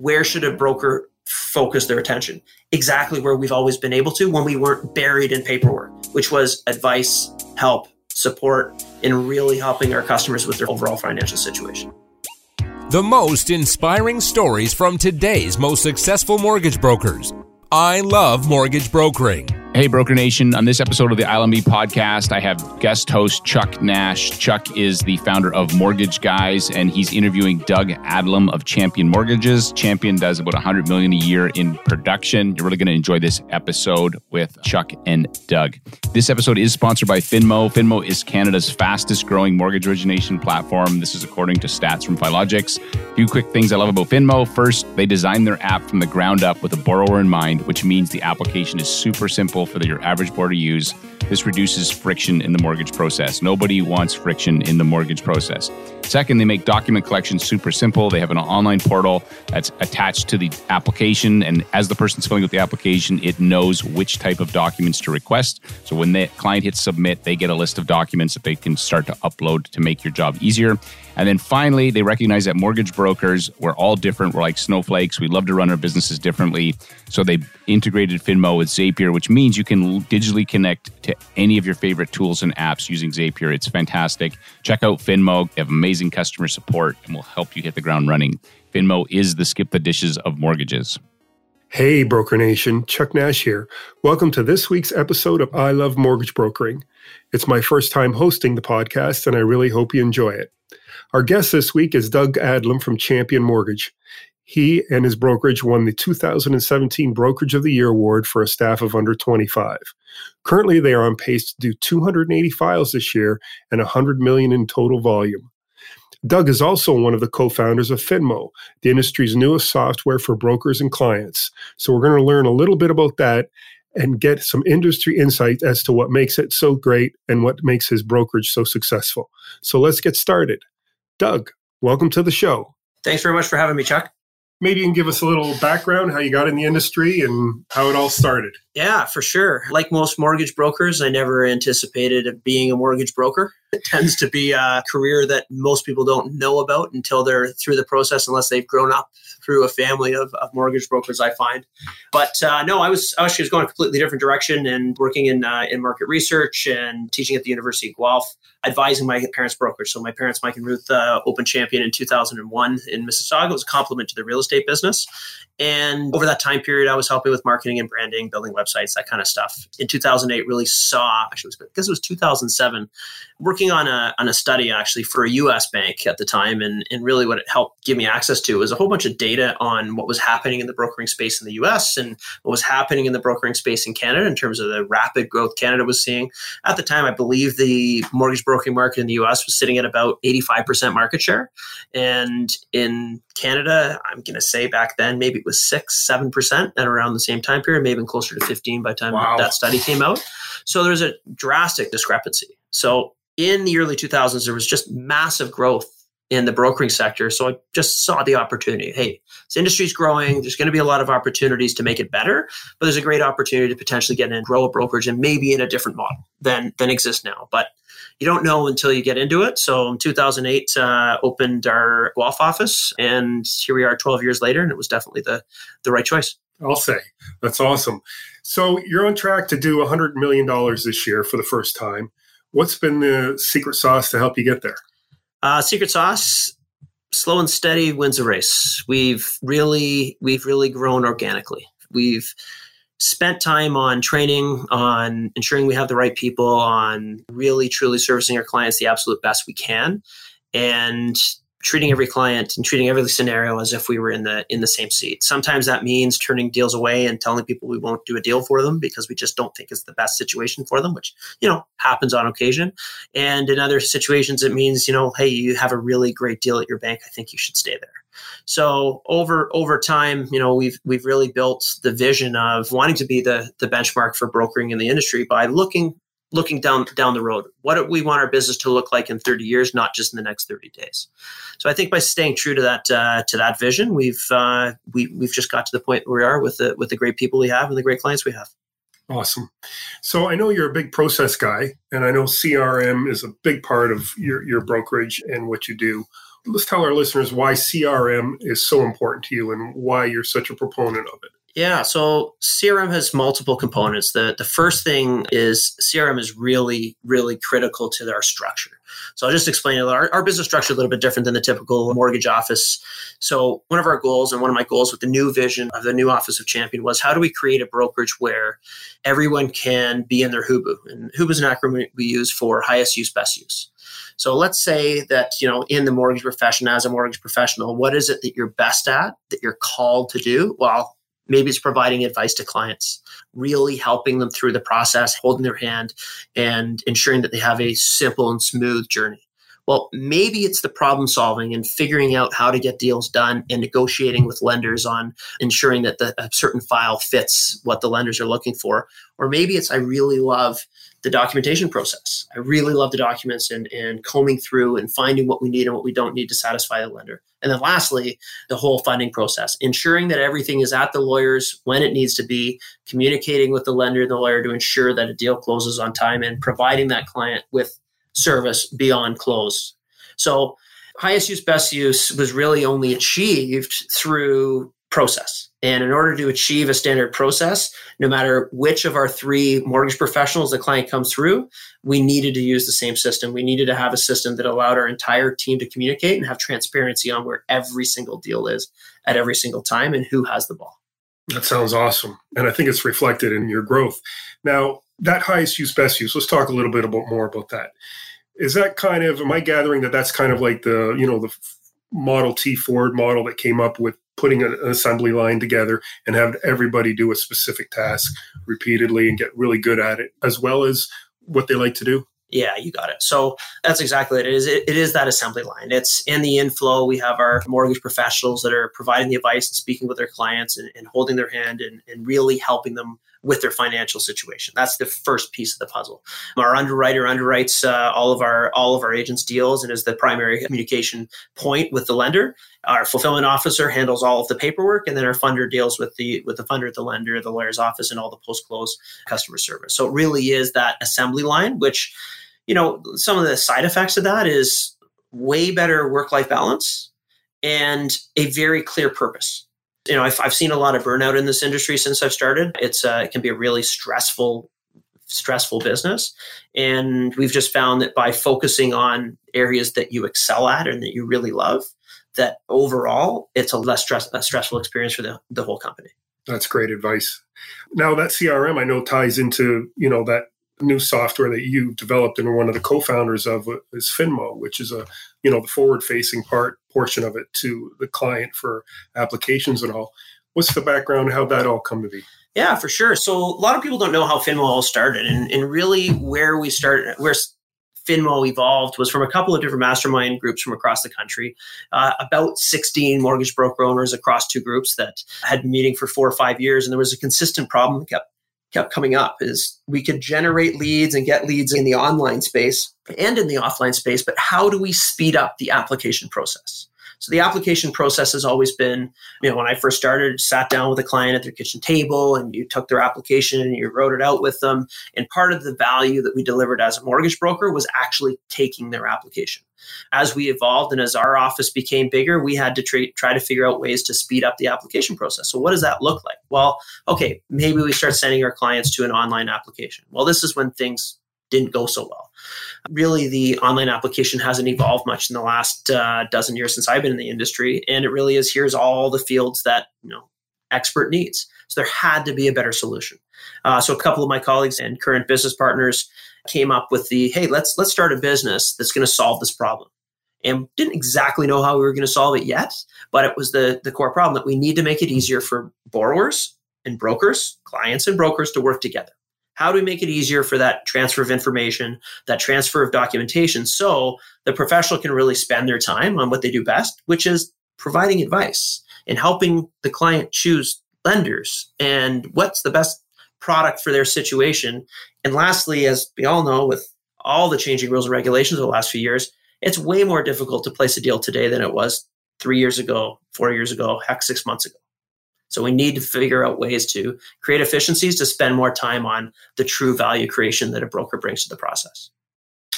where should a broker focus their attention? Exactly where we've always been able to when we weren't buried in paperwork, which was advice, help, support, and really helping our customers with their overall financial situation. The most inspiring stories from today's most successful mortgage brokers. I love mortgage brokering. Hey, Broker Nation. On this episode of the ILMB podcast, I have guest host Chuck Nash. Chuck is the founder of Mortgage Guys, and he's interviewing Doug Adlam of Champion Mortgages. Champion does about 100 million a year in production. You're really going to enjoy this episode with Chuck and Doug. This episode is sponsored by Finmo. Finmo is Canada's fastest growing mortgage origination platform. This is according to stats from Filogix. Few quick things I love about Finmo. First, they designed their app from the ground up with a borrower in mind, which means the application is super simple simple for your average borrower to use. This reduces friction in the mortgage process. Nobody wants friction in the mortgage process. Second, they make document collection super simple. They have an online portal that's attached to the application. And as the person's filling out the application, it knows which type of documents to request. So when the client hits submit, they get a list of documents that they can start to upload to make your job easier. And then finally, they recognize that mortgage brokers, we're all different. We're like snowflakes. We love to run our businesses differently. So they integrated Finmo with Zapier, which means you can digitally connect to any of your favorite tools and apps using Zapier. It's fantastic. Check out Finmo. They have amazing customer support and will help you hit the ground running. Finmo is the skip the dishes of mortgages. Hey, Broker Nation, Chuck Nash here. Welcome to this week's episode of I Love Mortgage Brokering. It's my first time hosting the podcast, and I really hope you enjoy it. Our guest this week is Doug Adlam from Champion Mortgage. He and his brokerage won the 2017 Brokerage of the Year award for a staff of under 25. Currently, they are on pace to do 280 files this year and 100 million in total volume. Doug is also one of the co-founders of Finmo, the industry's newest software for brokers and clients. So we're going to learn a little bit about that and get some industry insight as to what makes it so great and what makes his brokerage so successful. So let's get started. Doug, welcome to the show. Thanks very much for having me, Chuck. Maybe you can give us a little background, how you got in the industry and how it all started. Yeah, for sure. Like most mortgage brokers, I never anticipated being a mortgage broker. It tends to be a career that most people don't know about until they're through the process, unless they've grown up through a family of, of mortgage brokers. I find, but uh, no, I was I was going a completely different direction and working in uh, in market research and teaching at the University of Guelph, advising my parents' brokers. So my parents, Mike and Ruth, uh, opened Champion in 2001 in Mississauga. It was a complement to the real estate business, and over that time period, I was helping with marketing and branding, building websites, that kind of stuff. In 2008, really saw actually it was because it was 2007, working on a on a study actually for a U.S. bank at the time, and and really what it helped give me access to was a whole bunch of data on what was happening in the brokering space in the U.S. and what was happening in the brokering space in Canada in terms of the rapid growth Canada was seeing. At the time, I believe the mortgage brokering market in the U.S. was sitting at about 85% market share, and in Canada, I'm going to say back then maybe it was six, seven percent at around the same time period, maybe even closer to 15 by the time wow. that study came out. So there's a drastic discrepancy. So in the early 2000s, there was just massive growth in the brokering sector. So I just saw the opportunity. Hey, this industry's growing. There's going to be a lot of opportunities to make it better, but there's a great opportunity to potentially get in and grow a brokerage and maybe in a different model than than exists now. But you don't know until you get into it. So in 2008, uh, opened our Guelph office, and here we are 12 years later, and it was definitely the the right choice. I'll say that's awesome. So you're on track to do 100 million dollars this year for the first time. What's been the secret sauce to help you get there? Uh, secret sauce slow and steady wins a race. We've really we've really grown organically. We've spent time on training, on ensuring we have the right people, on really truly servicing our clients the absolute best we can, and treating every client and treating every scenario as if we were in the in the same seat. Sometimes that means turning deals away and telling people we won't do a deal for them because we just don't think it's the best situation for them, which you know happens on occasion. And in other situations, it means you know, hey, you have a really great deal at your bank. I think you should stay there. So over over time, you know, we've we've really built the vision of wanting to be the the benchmark for brokering in the industry by looking looking down down the road. What do we want our business to look like in 30 years, not just in the next 30 days? So I think by staying true to that uh, to that vision, we've uh, we we've just got to the point where we are with the with the great people we have and the great clients we have. Awesome. So I know you're a big process guy, and I know CRM is a big part of your your brokerage and what you do. let's tell our listeners why CRM is so important to you and why you're such a proponent of it. Yeah, so CRM has multiple components. The the first thing is CRM is really really critical to our structure. So I'll just explain it. Our, our business structure a little bit different than the typical mortgage office. So one of our goals and one of my goals with the new vision of the new office of champion was how do we create a brokerage where everyone can be in their HUBU? And HUBU is an acronym we use for highest use, best use. So let's say that, you know, in the mortgage profession as a mortgage professional, what is it that you're best at, that you're called to do? Well, Maybe it's providing advice to clients, really helping them through the process, holding their hand, and ensuring that they have a simple and smooth journey. Well, maybe it's the problem solving and figuring out how to get deals done and negotiating with lenders on ensuring that the, a certain file fits what the lenders are looking for. Or maybe it's I really love the documentation process. I really love the documents and, and combing through and finding what we need and what we don't need to satisfy the lender. And then lastly, the whole funding process, ensuring that everything is at the lawyers when it needs to be, communicating with the lender and the lawyer to ensure that a deal closes on time and providing that client with service beyond close. So highest use, best use was really only achieved through process. And in order to achieve a standard process, no matter which of our three mortgage professionals the client comes through, we needed to use the same system. We needed to have a system that allowed our entire team to communicate and have transparency on where every single deal is at every single time and who has the ball. That sounds awesome. And I think it's reflected in your growth. Now, that highest use, best use, let's talk a little bit about more about that. Is that kind of, am I gathering that that's kind of like the, you know, the Model T Ford model that came up with putting an assembly line together and have everybody do a specific task repeatedly and get really good at it, as well as what they like to do? Yeah, you got it. So that's exactly it is. It, it is that assembly line. It's in the inflow. We have our mortgage professionals that are providing the advice and speaking with their clients and, and holding their hand and, and really helping them with their financial situation. That's the first piece of the puzzle. Our underwriter underwrites uh, all of our all of our agents' deals and is the primary communication point with the lender. Our fulfillment officer handles all of the paperwork, and then our funder deals with the with the funder, the lender, the lawyer's office, and all the post close customer service. So it really is that assembly line, which you know some of the side effects of that is way better work life balance and a very clear purpose you know, I've, I've seen a lot of burnout in this industry since I've started. It's uh, it can be a really stressful stressful business. And we've just found that by focusing on areas that you excel at and that you really love that overall it's a less stress, a stressful experience for the, the whole company. That's great advice. Now that crm i know ties into you know that new software that you developed and are one of the co-founders of is Finmo, which is a you know the forward-facing part portion of it to the client for applications and all. What's the background? How'd that all come to be? Yeah, for sure. So a lot of people don't know how Finmo all started, and, and really where we started, where Finmo evolved was from a couple of different mastermind groups from across the country. Uh, about 16 mortgage broker owners across two groups that had been meeting for four or five years, and there was a consistent problem that kept kept coming up is we could generate leads and get leads in the online space and in the offline space, but how do we speed up the application process? So the application process has always been, you know, when I first started, sat down with a client at their kitchen table and you took their application and you wrote it out with them. And part of the value that we delivered as a mortgage broker was actually taking their application. As we evolved and as our office became bigger, we had to tra- try to figure out ways to speed up the application process. So what does that look like? Well, okay, maybe we start sending our clients to an online application. Well, this is when things didn't go so well. Really, the online application hasn't evolved much in the last uh, dozen years since I've been in the industry, and it really is here's all the fields that you know expert needs. So there had to be a better solution. Uh, so a couple of my colleagues and current business partners came up with the hey let's let's start a business that's going to solve this problem and didn't exactly know how we were going to solve it yet but it was the the core problem that we need to make it easier for borrowers and brokers clients and brokers to work together how do we make it easier for that transfer of information, that transfer of documentation, so the professional can really spend their time on what they do best, which is providing advice and helping the client choose lenders and what's the best product for their situation. And lastly, as we all know, with all the changing rules and regulations over the last few years, it's way more difficult to place a deal today than it was three years ago, four years ago, heck, six months ago. So we need to figure out ways to create efficiencies to spend more time on the true value creation that a broker brings to the process.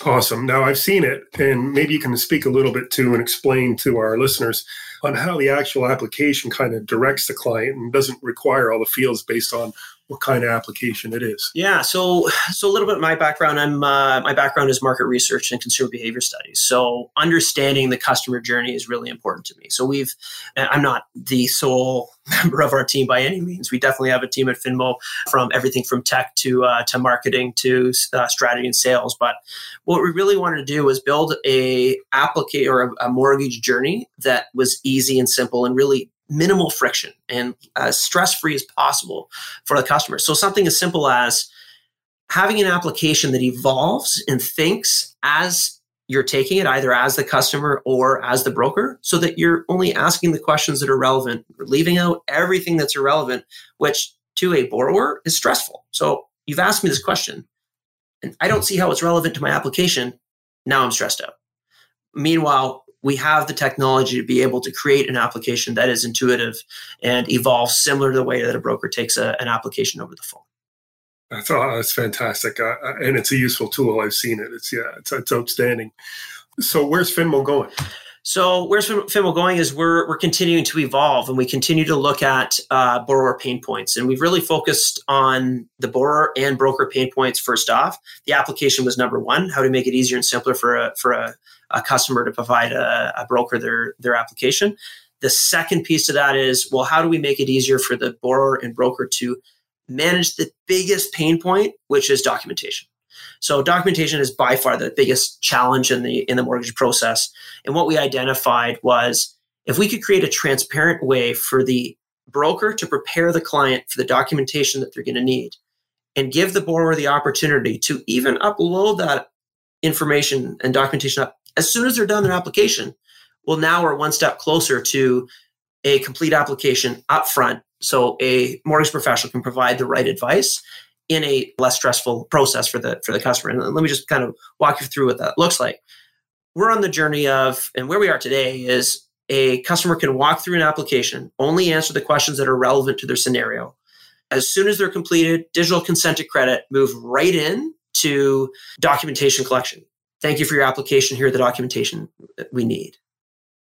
Awesome. Now I've seen it, and maybe you can speak a little bit to and explain to our listeners on how the actual application kind of directs the client and doesn't require all the fields based on what kind of application it is. Yeah, so so a little bit my background. I'm uh, my background is market research and consumer behavior studies. So understanding the customer journey is really important to me. So we've I'm not the sole member of our team by any means. We definitely have a team at Finmo from everything from tech to uh, to marketing to uh, strategy and sales. But what we really wanted to do was build a applicate or a, a mortgage journey that was easy and simple and really minimal friction and as stress free as possible for the customer. So, something as simple as having an application that evolves and thinks as you're taking it, either as the customer or as the broker, so that you're only asking the questions that are relevant, leaving out everything that's irrelevant, which to a borrower is stressful. So, you've asked me this question, and I don't see how it's relevant to my application. Now I'm stressed out. Meanwhile, we have the technology to be able to create an application that is intuitive and evolves similar to the way that a broker takes a, an application over the phone. That's, oh, that's fantastic, uh, uh, and it's a useful tool. I've seen it. It's yeah, it's, it's outstanding. So where's Finmo going? So where's Finmo going is we're we're continuing to evolve and we continue to look at uh, borrower pain points and we've really focused on the borrower and broker pain points first off. The application was number one: how to make it easier and simpler for a for a a customer to provide a, a broker their their application. The second piece to that is, well, how do we make it easier for the borrower and broker to manage the biggest pain point, which is documentation. So documentation is by far the biggest challenge in the in the mortgage process. And what we identified was if we could create a transparent way for the broker to prepare the client for the documentation that they're going to need and give the borrower the opportunity to even upload that information and documentation up as soon as they're done their application, well, now we're one step closer to a complete application up front. So a mortgage professional can provide the right advice in a less stressful process for the for the customer. And let me just kind of walk you through what that looks like. We're on the journey of, and where we are today is a customer can walk through an application, only answer the questions that are relevant to their scenario. As soon as they're completed, digital consent to credit, move right in to documentation collection. Thank you for your application. Here are the documentation we need.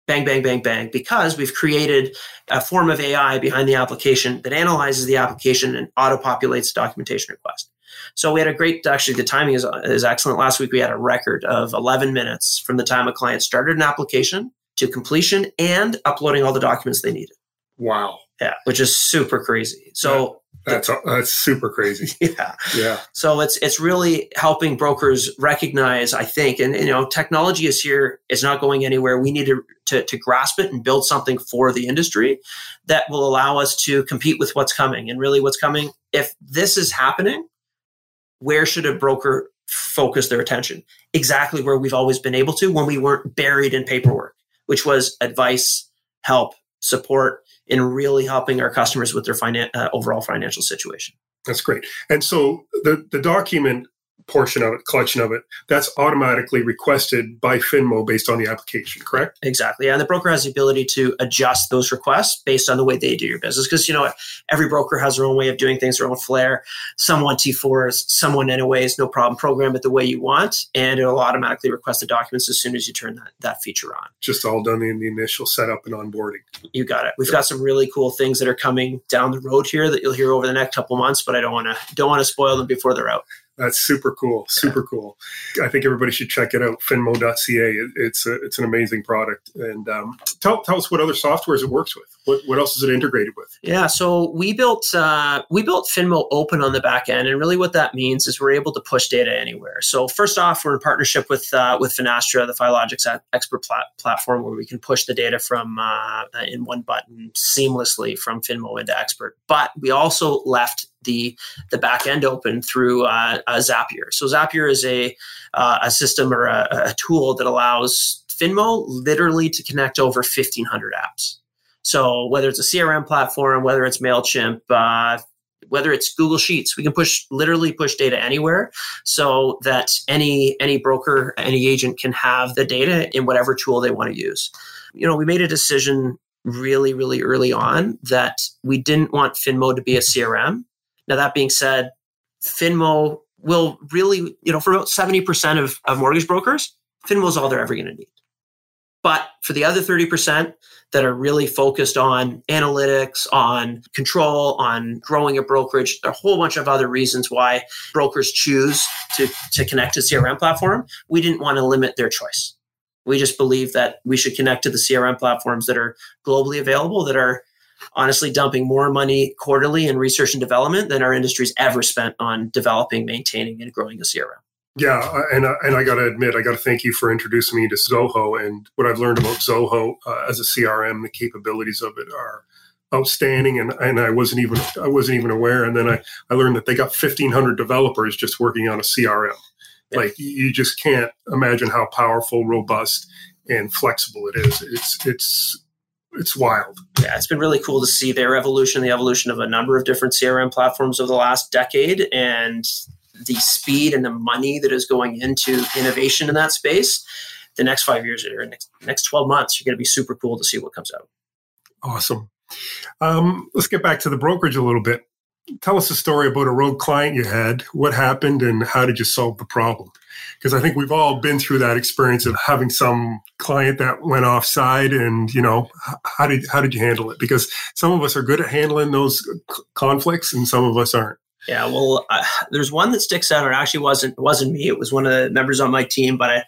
Bang, bang, bang, bang, because we've created a form of AI behind the application that analyzes the application and auto populates the documentation request. So we had a great, actually, the timing is, is excellent. Last week we had a record of 11 minutes from the time a client started an application to completion and uploading all the documents they needed. Wow. Yeah, which is super crazy. So that's that's super crazy. yeah, yeah. So it's it's really helping brokers recognize, I think, and you know, technology is here. It's not going anywhere. We need to, to to grasp it and build something for the industry that will allow us to compete with what's coming. And really, what's coming, if this is happening, where should a broker focus their attention? Exactly where we've always been able to when we weren't buried in paperwork, which was advice, help, support in really helping our customers with their finan- uh, overall financial situation. That's great. And so the, the document portion of it, collection of it, that's automatically requested by Finmo based on the application, correct? Exactly. And the broker has the ability to adjust those requests based on the way they do your business. Because, you know, every broker has their own way of doing things, their own flair. Some want T4s, someone anyways, no problem. Program it the way you want, and it'll automatically request the documents as soon as you turn that, that feature on. Just all done in the initial setup and onboarding. You got it. We've yeah. got some really cool things that are coming down the road here that you'll hear over the next couple months, but I don't want to don't want to spoil them before they're out. That's super cool. Super cool. I think everybody should check it out. Finmo.ca. It, it's a, it's an amazing product. And um, tell, tell us what other softwares it works with. What, what else is it integrated with? Yeah, so we built uh, we built Finmo Open on the back end, and really what that means is we're able to push data anywhere. So first off, we're in partnership with uh, with Finastra, the Filogix expert plat- platform, where we can push the data from uh, in one button seamlessly from Finmo into Expert. But we also left the the back end open through uh, Zapier. So Zapier is a uh, a system or a, a, tool that allows Finmo literally to connect over 1,500 apps. So whether it's a CRM platform, whether it's Mailchimp, uh, whether it's Google Sheets, we can push literally push data anywhere, so that any any broker, any agent can have the data in whatever tool they want to use. You know, we made a decision really, really early on that we didn't want Finmo to be a CRM. Now, that being said, Finmo will really, you know, for about 70% of, of mortgage brokers, Finmo is all they're ever going to need. But for the other 30% that are really focused on analytics, on control, on growing a brokerage, there are a whole bunch of other reasons why brokers choose to, to connect to CRM platform. We didn't want to limit their choice. We just believe that we should connect to the CRM platforms that are globally available, that are honestly dumping more money quarterly in research and development than our industry's ever spent on developing, maintaining, and growing a CRM. Yeah, and uh, and I got to admit, I got to thank you for introducing me to Zoho and what I've learned about Zoho uh, as a CRM. The capabilities of it are outstanding, and and I wasn't even I wasn't even aware. And then I I learned that they got fifteen hundred developers just working on a CRM. Yeah. Like you just can't imagine how powerful, robust, and flexible it is. It's it's it's wild. Yeah, it's been really cool to see their evolution, the evolution of a number of different CRM platforms over the last decade, and the speed and the money that is going into innovation in that space, the next five years or next, next 12 months you're going to be super cool to see what comes out. Awesome. Um, let's get back to the brokerage a little bit. Tell us a story about a rogue client you had. What happened and how did you solve the problem? Because I think we've all been through that experience of having some client that went offside and, you know, how did, how did you handle it? Because some of us are good at handling those conflicts and some of us aren't. Yeah, well, uh, there's one that sticks out. and actually wasn't wasn't me. It was one of the members on my team, but I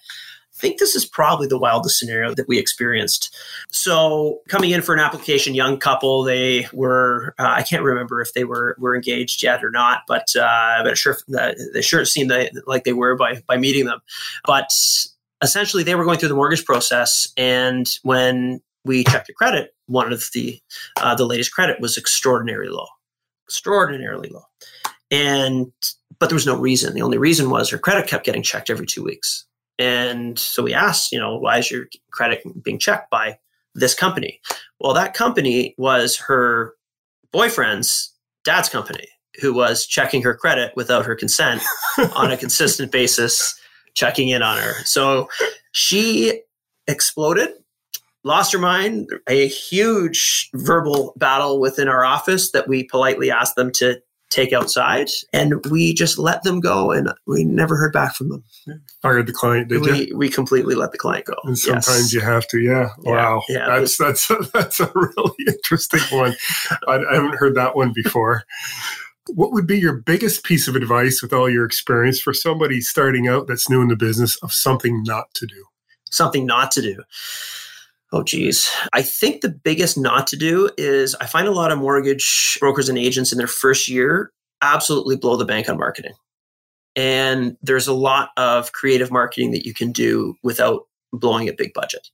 think this is probably the wildest scenario that we experienced. So, coming in for an application, young couple, they were uh, I can't remember if they were were engaged yet or not, but uh, but sure they sure seemed like they were by by meeting them. But essentially, they were going through the mortgage process, and when we checked the credit, one of the uh, the latest credit was extraordinarily low, extraordinarily low. And but there was no reason. The only reason was her credit kept getting checked every two weeks. And so we asked, you know, why is your credit being checked by this company? Well, that company was her boyfriend's dad's company who was checking her credit without her consent on a consistent basis, checking in on her. So she exploded, lost her mind, a huge verbal battle within our office that we politely asked them to take outside, and we just let them go, and we never heard back from them. Fired the client, did we, you? We completely let the client go. And sometimes yes. you have to, yeah. Wow, yeah, that's that's a, that's a really interesting one. I, I haven't heard that one before. What would be your biggest piece of advice with all your experience for somebody starting out that's new in the business of something not to do? Something not to do. Oh, geez. I think the biggest not to do is I find a lot of mortgage brokers and agents in their first year absolutely blow the bank on marketing. And there's a lot of creative marketing that you can do without blowing a big budget.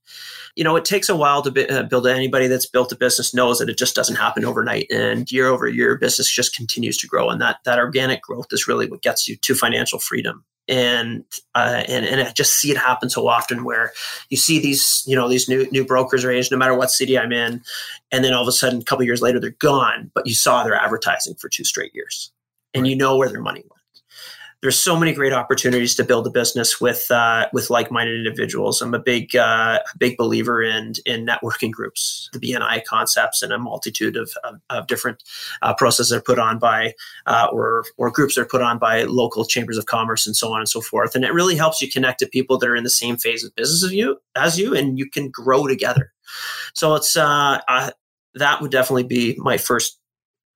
You know, it takes a while to uh, build. Anybody that's built a business knows that it just doesn't happen overnight, and year over year, business just continues to grow, and that that organic growth is really what gets you to financial freedom and uh, and and I just see it happen so often where you see these you know these new new brokers agents no matter what city I'm in, and then all of a sudden a couple years later they're gone, but you saw their advertising for two straight years, and you know where their money went there's so many great opportunities to build a business with uh, with like-minded individuals. I'm a big uh, big believer in in networking groups, the BNI concepts, and a multitude of, of, of different uh, processes are put on by uh, or or groups are put on by local chambers of commerce and so on and so forth. And it really helps you connect to people that are in the same phase of business as you as you, and you can grow together. So it's uh, uh, that would definitely be my first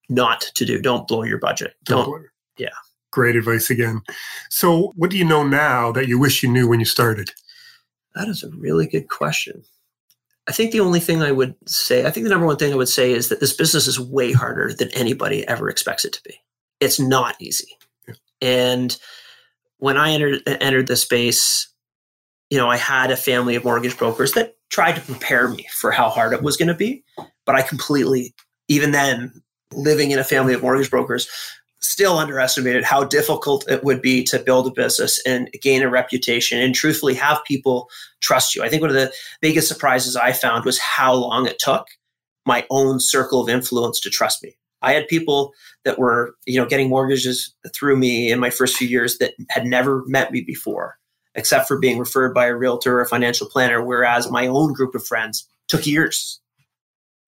not to do. Don't blow your budget. Don't. Yeah. Great advice again. So, what do you know now that you wish you knew when you started? That is a really good question. I think the only thing I would say, I think the number one thing I would say is that this business is way harder than anybody ever expects it to be. It's not easy. Yeah. And when I entered entered the space, you know, I had a family of mortgage brokers that tried to prepare me for how hard it was going to be, but I completely even then living in a family of mortgage brokers, still underestimated how difficult it would be to build a business and gain a reputation and truthfully have people trust you. I think one of the biggest surprises I found was how long it took my own circle of influence to trust me. I had people that were, you know, getting mortgages through me in my first few years that had never met me before, except for being referred by a realtor or a financial planner, whereas my own group of friends took years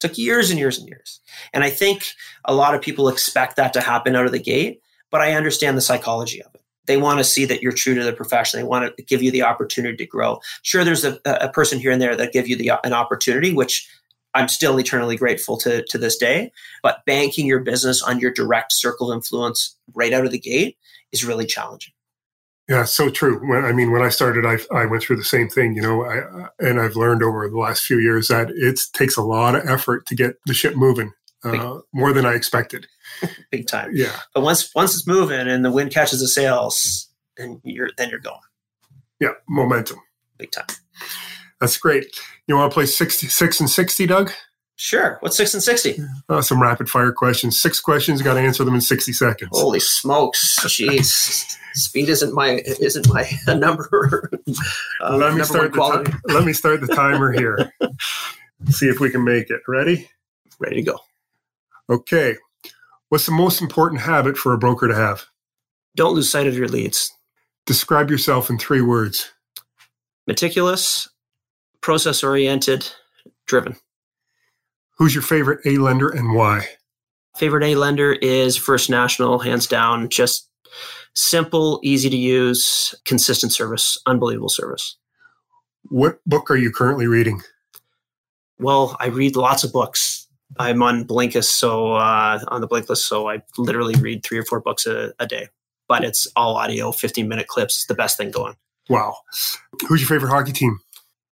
took years and years and years. And I think a lot of people expect that to happen out of the gate, but I understand the psychology of it. they want to see that you're true to the profession. They want to give you the opportunity to grow. Sure, there's a, a person here and there that give you the an opportunity, which I'm still eternally grateful to to this day. But banking your business on your direct circle of influence right out of the gate is really challenging. Yeah, so true. When, I mean, when I started, I, I went through the same thing, you know, I, and I've learned over the last few years that it takes a lot of effort to get the ship moving, uh, more than I expected. Big time. Yeah. But once once it's moving and the wind catches the sails, then you're then you're going. Yeah, momentum. Big time. That's great. You want to play 66 and 60, Doug? Sure. What's six and sixty? Uh, some rapid fire questions. Six questions. Got to answer them in sixty seconds. Holy smokes! Jeez, speed isn't my isn't my number. Uh, let me start the Let me start the timer here. See if we can make it. Ready? Ready to go. Okay. What's the most important habit for a broker to have? Don't lose sight of your leads. Describe yourself in three words. Meticulous, process oriented, driven. Who's your favorite A lender and why? Favorite A lender is First National, hands down. Just simple, easy to use, consistent service, unbelievable service. What book are you currently reading? Well, I read lots of books. I'm on Blinkist, so uh, on the Blink list, so I literally read three or four books a, a day. But it's all audio, 15 minute clips. The best thing going. Wow. Who's your favorite hockey team?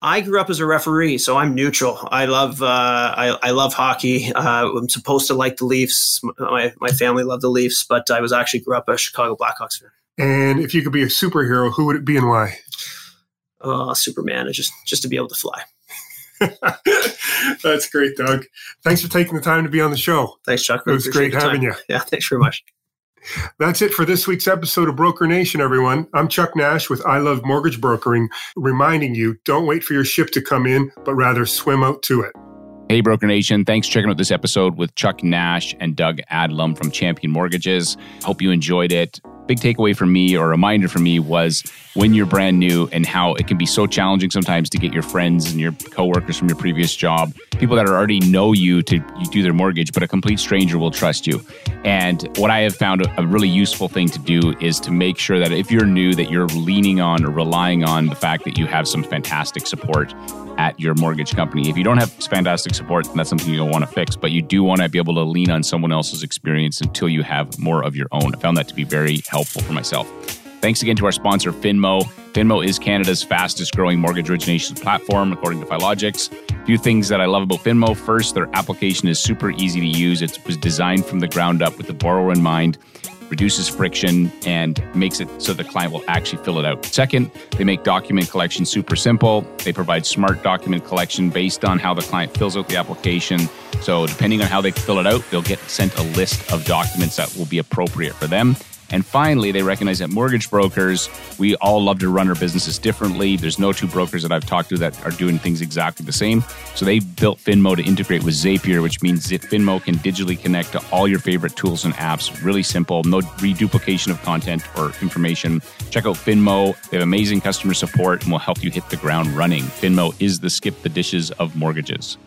I grew up as a referee, so I'm neutral. I love uh, I, I love hockey. Uh, I'm supposed to like the Leafs. My my family loved the Leafs, but I was actually grew up a Chicago Blackhawks fan. And if you could be a superhero, who would it be and why? Oh, Superman! Just just to be able to fly. That's great, Doug. Thanks for taking the time to be on the show. Thanks, Chuck. It was great having you. Yeah, thanks very much. That's it for this week's episode of Broker Nation, everyone. I'm Chuck Nash with I Love Mortgage Brokering, reminding you don't wait for your ship to come in, but rather swim out to it. Hey, Broker Nation. Thanks for checking out this episode with Chuck Nash and Doug Adlam from Champion Mortgages. Hope you enjoyed it big takeaway for me or reminder for me was when you're brand new and how it can be so challenging sometimes to get your friends and your coworkers from your previous job, people that already know you to do their mortgage, but a complete stranger will trust you. And what I have found a really useful thing to do is to make sure that if you're new, that you're leaning on or relying on the fact that you have some fantastic support at your mortgage company. If you don't have fantastic support, then that's something you'll want to fix, but you do want to be able to lean on someone else's experience until you have more of your own. I found that to be very helpful for myself. Thanks again to our sponsor, Finmo. Finmo is Canada's fastest growing mortgage origination platform, according to Filogix. A few things that I love about Finmo. First, their application is super easy to use. It was designed from the ground up with the borrower in mind reduces friction, and makes it so the client will actually fill it out. Second, they make document collection super simple. They provide smart document collection based on how the client fills out the application. So, depending on how they fill it out, they'll get sent a list of documents that will be appropriate for them. And finally, they recognize that mortgage brokers, we all love to run our businesses differently. There's no two brokers that I've talked to that are doing things exactly the same. So they built Finmo to integrate with Zapier, which means that Finmo can digitally connect to all your favorite tools and apps. Really simple, no reduplication of content or information. Check out Finmo. They have amazing customer support and will help you hit the ground running. Finmo is the skip the dishes of mortgages.